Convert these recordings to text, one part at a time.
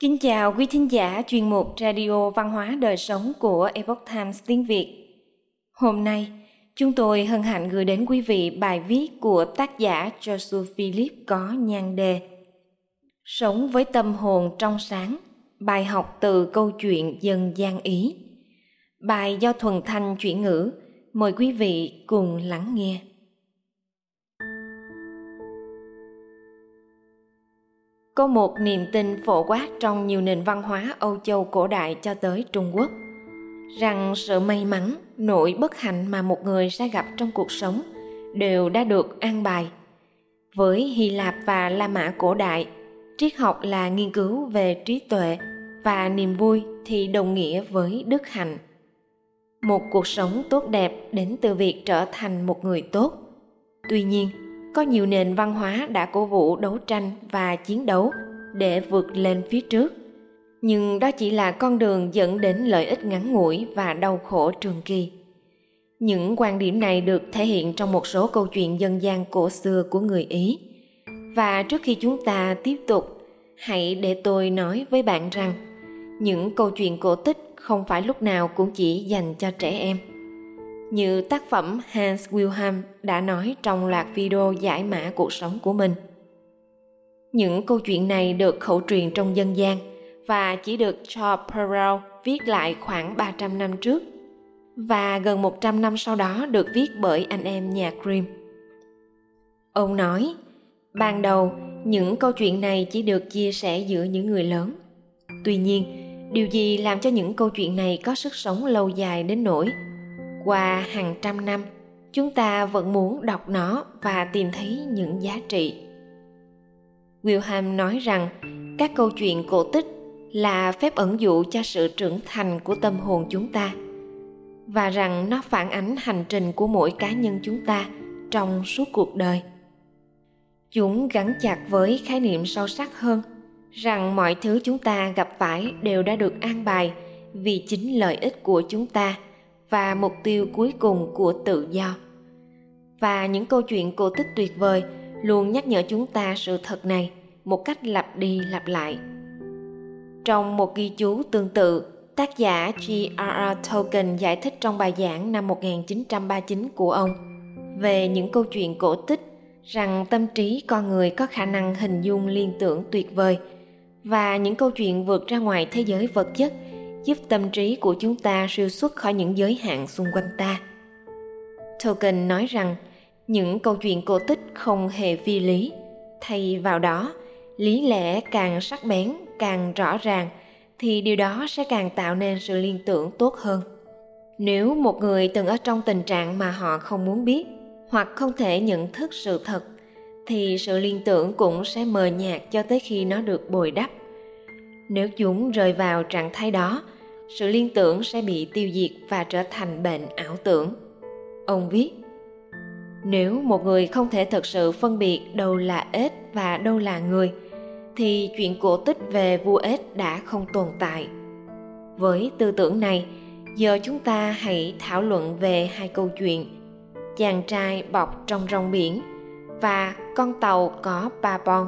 Kính chào quý thính giả chuyên mục Radio Văn hóa Đời Sống của Epoch Times tiếng Việt. Hôm nay, chúng tôi hân hạnh gửi đến quý vị bài viết của tác giả Joshua Philip có nhan đề Sống với tâm hồn trong sáng, bài học từ câu chuyện dân gian Ý. Bài do Thuần Thanh chuyển ngữ, mời quý vị cùng lắng nghe. Có một niềm tin phổ quát trong nhiều nền văn hóa Âu Châu cổ đại cho tới Trung Quốc rằng sự may mắn, nỗi bất hạnh mà một người sẽ gặp trong cuộc sống đều đã được an bài. Với Hy Lạp và La Mã cổ đại, triết học là nghiên cứu về trí tuệ và niềm vui thì đồng nghĩa với đức hạnh. Một cuộc sống tốt đẹp đến từ việc trở thành một người tốt. Tuy nhiên, có nhiều nền văn hóa đã cổ vũ đấu tranh và chiến đấu để vượt lên phía trước. Nhưng đó chỉ là con đường dẫn đến lợi ích ngắn ngủi và đau khổ trường kỳ. Những quan điểm này được thể hiện trong một số câu chuyện dân gian cổ xưa của người ý. Và trước khi chúng ta tiếp tục, hãy để tôi nói với bạn rằng, những câu chuyện cổ tích không phải lúc nào cũng chỉ dành cho trẻ em như tác phẩm Hans Wilhelm đã nói trong loạt video giải mã cuộc sống của mình. Những câu chuyện này được khẩu truyền trong dân gian và chỉ được cho Perrault viết lại khoảng 300 năm trước và gần 100 năm sau đó được viết bởi anh em nhà Grimm. Ông nói, ban đầu những câu chuyện này chỉ được chia sẻ giữa những người lớn. Tuy nhiên, điều gì làm cho những câu chuyện này có sức sống lâu dài đến nỗi qua hàng trăm năm, chúng ta vẫn muốn đọc nó và tìm thấy những giá trị. Wilhelm nói rằng, các câu chuyện cổ tích là phép ẩn dụ cho sự trưởng thành của tâm hồn chúng ta, và rằng nó phản ánh hành trình của mỗi cá nhân chúng ta trong suốt cuộc đời. Chúng gắn chặt với khái niệm sâu sắc hơn rằng mọi thứ chúng ta gặp phải đều đã được an bài vì chính lợi ích của chúng ta và mục tiêu cuối cùng của tự do và những câu chuyện cổ tích tuyệt vời luôn nhắc nhở chúng ta sự thật này một cách lặp đi lặp lại trong một ghi chú tương tự, tác giả G.R.R. Tolkien giải thích trong bài giảng năm 1939 của ông về những câu chuyện cổ tích rằng tâm trí con người có khả năng hình dung liên tưởng tuyệt vời và những câu chuyện vượt ra ngoài thế giới vật chất giúp tâm trí của chúng ta siêu xuất khỏi những giới hạn xung quanh ta. Tolkien nói rằng những câu chuyện cổ tích không hề phi lý, thay vào đó, lý lẽ càng sắc bén, càng rõ ràng thì điều đó sẽ càng tạo nên sự liên tưởng tốt hơn. Nếu một người từng ở trong tình trạng mà họ không muốn biết hoặc không thể nhận thức sự thật thì sự liên tưởng cũng sẽ mờ nhạt cho tới khi nó được bồi đắp nếu chúng rơi vào trạng thái đó sự liên tưởng sẽ bị tiêu diệt và trở thành bệnh ảo tưởng. Ông viết, nếu một người không thể thực sự phân biệt đâu là ếch và đâu là người, thì chuyện cổ tích về vua ếch đã không tồn tại. Với tư tưởng này, giờ chúng ta hãy thảo luận về hai câu chuyện. Chàng trai bọc trong rong biển và con tàu có ba bon.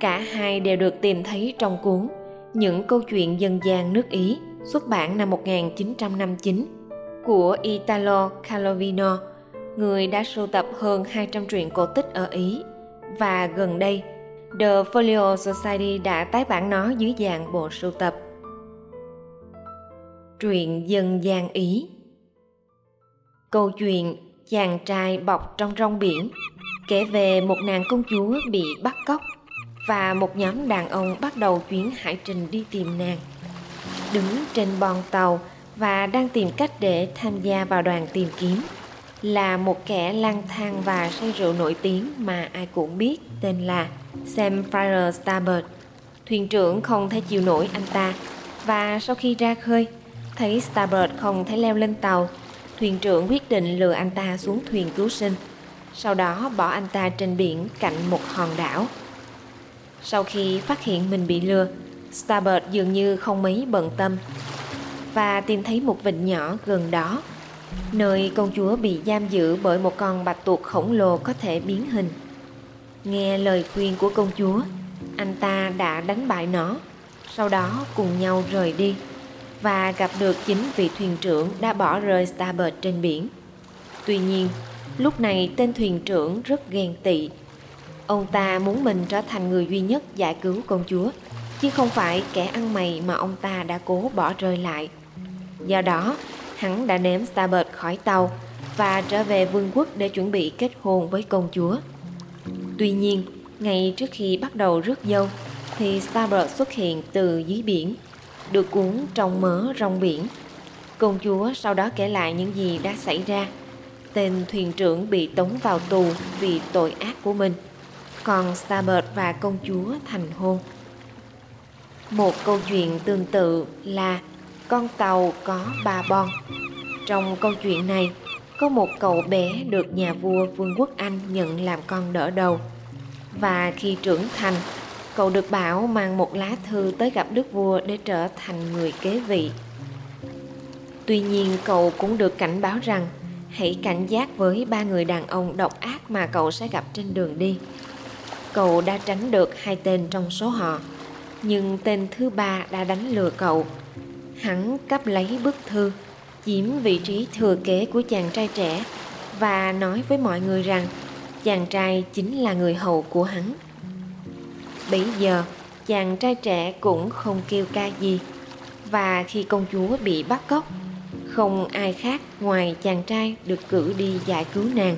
Cả hai đều được tìm thấy trong cuốn những câu chuyện dân gian nước Ý xuất bản năm 1959 của Italo Calvino, người đã sưu tập hơn 200 truyện cổ tích ở Ý. Và gần đây, The Folio Society đã tái bản nó dưới dạng bộ sưu tập. Truyện dân gian Ý Câu chuyện chàng trai bọc trong rong biển kể về một nàng công chúa bị bắt cóc và một nhóm đàn ông bắt đầu chuyến hải trình đi tìm nàng. Đứng trên bon tàu và đang tìm cách để tham gia vào đoàn tìm kiếm là một kẻ lang thang và say rượu nổi tiếng mà ai cũng biết tên là Sam Fryer Starboard. Thuyền trưởng không thể chịu nổi anh ta và sau khi ra khơi, thấy Starboard không thể leo lên tàu, thuyền trưởng quyết định lừa anh ta xuống thuyền cứu sinh. Sau đó bỏ anh ta trên biển cạnh một hòn đảo sau khi phát hiện mình bị lừa, Starbird dường như không mấy bận tâm và tìm thấy một vịnh nhỏ gần đó, nơi công chúa bị giam giữ bởi một con bạch tuộc khổng lồ có thể biến hình. Nghe lời khuyên của công chúa, anh ta đã đánh bại nó sau đó cùng nhau rời đi và gặp được chính vị thuyền trưởng đã bỏ rơi Starbird trên biển. Tuy nhiên, lúc này tên thuyền trưởng rất ghen tị. Ông ta muốn mình trở thành người duy nhất giải cứu công chúa, chứ không phải kẻ ăn mày mà ông ta đã cố bỏ rơi lại. Do đó, hắn đã ném Starbird khỏi tàu và trở về vương quốc để chuẩn bị kết hôn với công chúa. Tuy nhiên, ngay trước khi bắt đầu rước dâu, thì Starbird xuất hiện từ dưới biển, được cuốn trong mớ rong biển. Công chúa sau đó kể lại những gì đã xảy ra. Tên thuyền trưởng bị tống vào tù vì tội ác của mình. Còn Starbird và công chúa thành hôn. Một câu chuyện tương tự là con tàu có ba bon. Trong câu chuyện này, có một cậu bé được nhà vua Vương quốc Anh nhận làm con đỡ đầu. Và khi trưởng thành, cậu được bảo mang một lá thư tới gặp đức vua để trở thành người kế vị. Tuy nhiên cậu cũng được cảnh báo rằng hãy cảnh giác với ba người đàn ông độc ác mà cậu sẽ gặp trên đường đi. Cậu đã tránh được hai tên trong số họ, nhưng tên thứ ba đã đánh lừa cậu. Hắn cắp lấy bức thư chiếm vị trí thừa kế của chàng trai trẻ và nói với mọi người rằng chàng trai chính là người hầu của hắn. Bấy giờ, chàng trai trẻ cũng không kêu ca gì và khi công chúa bị bắt cóc, không ai khác ngoài chàng trai được cử đi giải cứu nàng.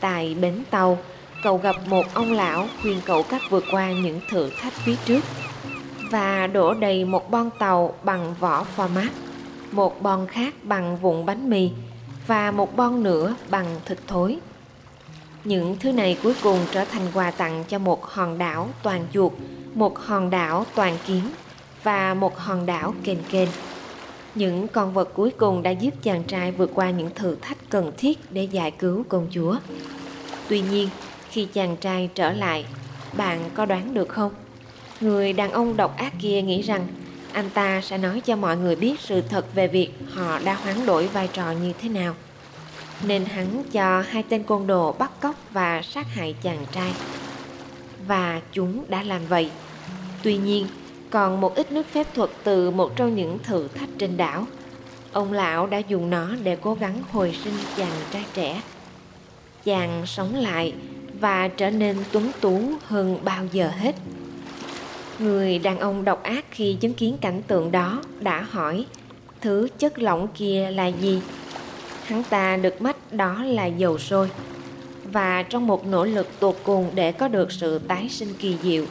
Tại bến tàu, cậu gặp một ông lão khuyên cậu cách vượt qua những thử thách phía trước và đổ đầy một bon tàu bằng vỏ format một bon khác bằng vụn bánh mì và một bon nữa bằng thịt thối. Những thứ này cuối cùng trở thành quà tặng cho một hòn đảo toàn chuột, một hòn đảo toàn kiến và một hòn đảo kền kền. Những con vật cuối cùng đã giúp chàng trai vượt qua những thử thách cần thiết để giải cứu công chúa. Tuy nhiên, khi chàng trai trở lại, bạn có đoán được không? Người đàn ông độc ác kia nghĩ rằng anh ta sẽ nói cho mọi người biết sự thật về việc họ đã hoán đổi vai trò như thế nào. Nên hắn cho hai tên côn đồ bắt cóc và sát hại chàng trai. Và chúng đã làm vậy. Tuy nhiên, còn một ít nước phép thuật từ một trong những thử thách trên đảo. Ông lão đã dùng nó để cố gắng hồi sinh chàng trai trẻ. Chàng sống lại và trở nên tuấn tú hơn bao giờ hết. Người đàn ông độc ác khi chứng kiến cảnh tượng đó đã hỏi thứ chất lỏng kia là gì? Hắn ta được mách đó là dầu sôi. Và trong một nỗ lực tột cùng để có được sự tái sinh kỳ diệu,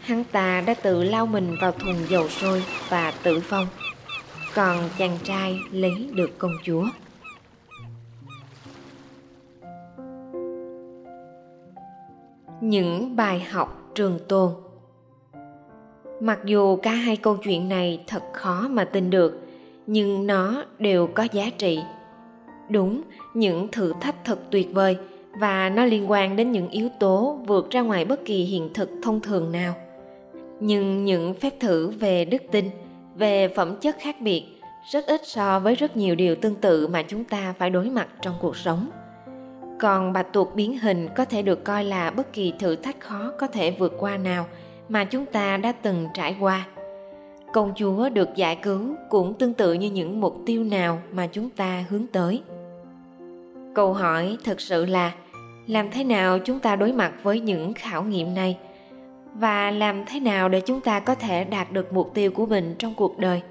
hắn ta đã tự lao mình vào thùng dầu sôi và tử vong. Còn chàng trai lấy được công chúa. Những bài học trường tồn. Mặc dù cả hai câu chuyện này thật khó mà tin được, nhưng nó đều có giá trị. Đúng, những thử thách thật tuyệt vời và nó liên quan đến những yếu tố vượt ra ngoài bất kỳ hiện thực thông thường nào. Nhưng những phép thử về đức tin, về phẩm chất khác biệt rất ít so với rất nhiều điều tương tự mà chúng ta phải đối mặt trong cuộc sống còn bạch tuộc biến hình có thể được coi là bất kỳ thử thách khó có thể vượt qua nào mà chúng ta đã từng trải qua. Công chúa được giải cứu cũng tương tự như những mục tiêu nào mà chúng ta hướng tới. Câu hỏi thực sự là, làm thế nào chúng ta đối mặt với những khảo nghiệm này? Và làm thế nào để chúng ta có thể đạt được mục tiêu của mình trong cuộc đời?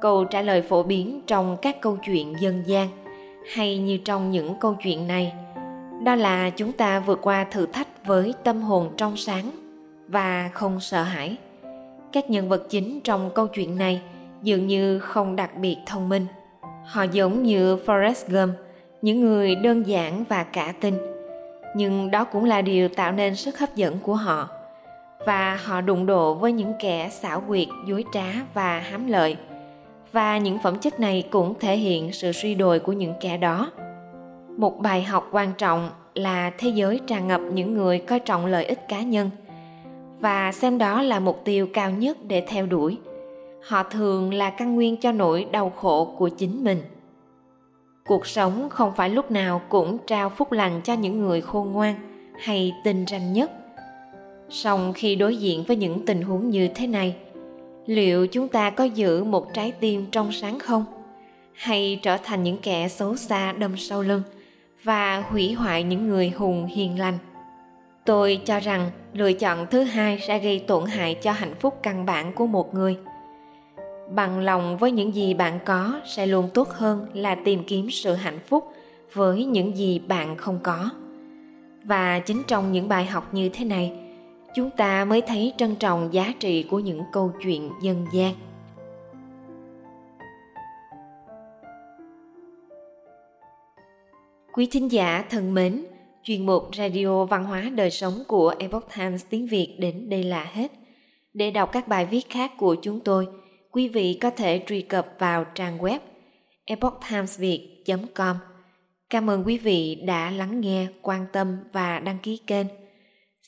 Câu trả lời phổ biến trong các câu chuyện dân gian hay như trong những câu chuyện này. Đó là chúng ta vượt qua thử thách với tâm hồn trong sáng và không sợ hãi. Các nhân vật chính trong câu chuyện này dường như không đặc biệt thông minh. Họ giống như forrest gump, những người đơn giản và cả tin. Nhưng đó cũng là điều tạo nên sức hấp dẫn của họ. Và họ đụng độ với những kẻ xảo quyệt, dối trá và hám lợi và những phẩm chất này cũng thể hiện sự suy đồi của những kẻ đó. Một bài học quan trọng là thế giới tràn ngập những người coi trọng lợi ích cá nhân. Và xem đó là mục tiêu cao nhất để theo đuổi. Họ thường là căn nguyên cho nỗi đau khổ của chính mình. Cuộc sống không phải lúc nào cũng trao phúc lành cho những người khôn ngoan hay tinh ranh nhất. Song khi đối diện với những tình huống như thế này liệu chúng ta có giữ một trái tim trong sáng không? Hay trở thành những kẻ xấu xa đâm sau lưng và hủy hoại những người hùng hiền lành? Tôi cho rằng lựa chọn thứ hai sẽ gây tổn hại cho hạnh phúc căn bản của một người. Bằng lòng với những gì bạn có sẽ luôn tốt hơn là tìm kiếm sự hạnh phúc với những gì bạn không có. Và chính trong những bài học như thế này chúng ta mới thấy trân trọng giá trị của những câu chuyện dân gian. Quý thính giả thân mến, chuyên mục radio văn hóa đời sống của epoch times tiếng việt đến đây là hết. Để đọc các bài viết khác của chúng tôi, quý vị có thể truy cập vào trang web epochtimesviet com. Cảm ơn quý vị đã lắng nghe, quan tâm và đăng ký kênh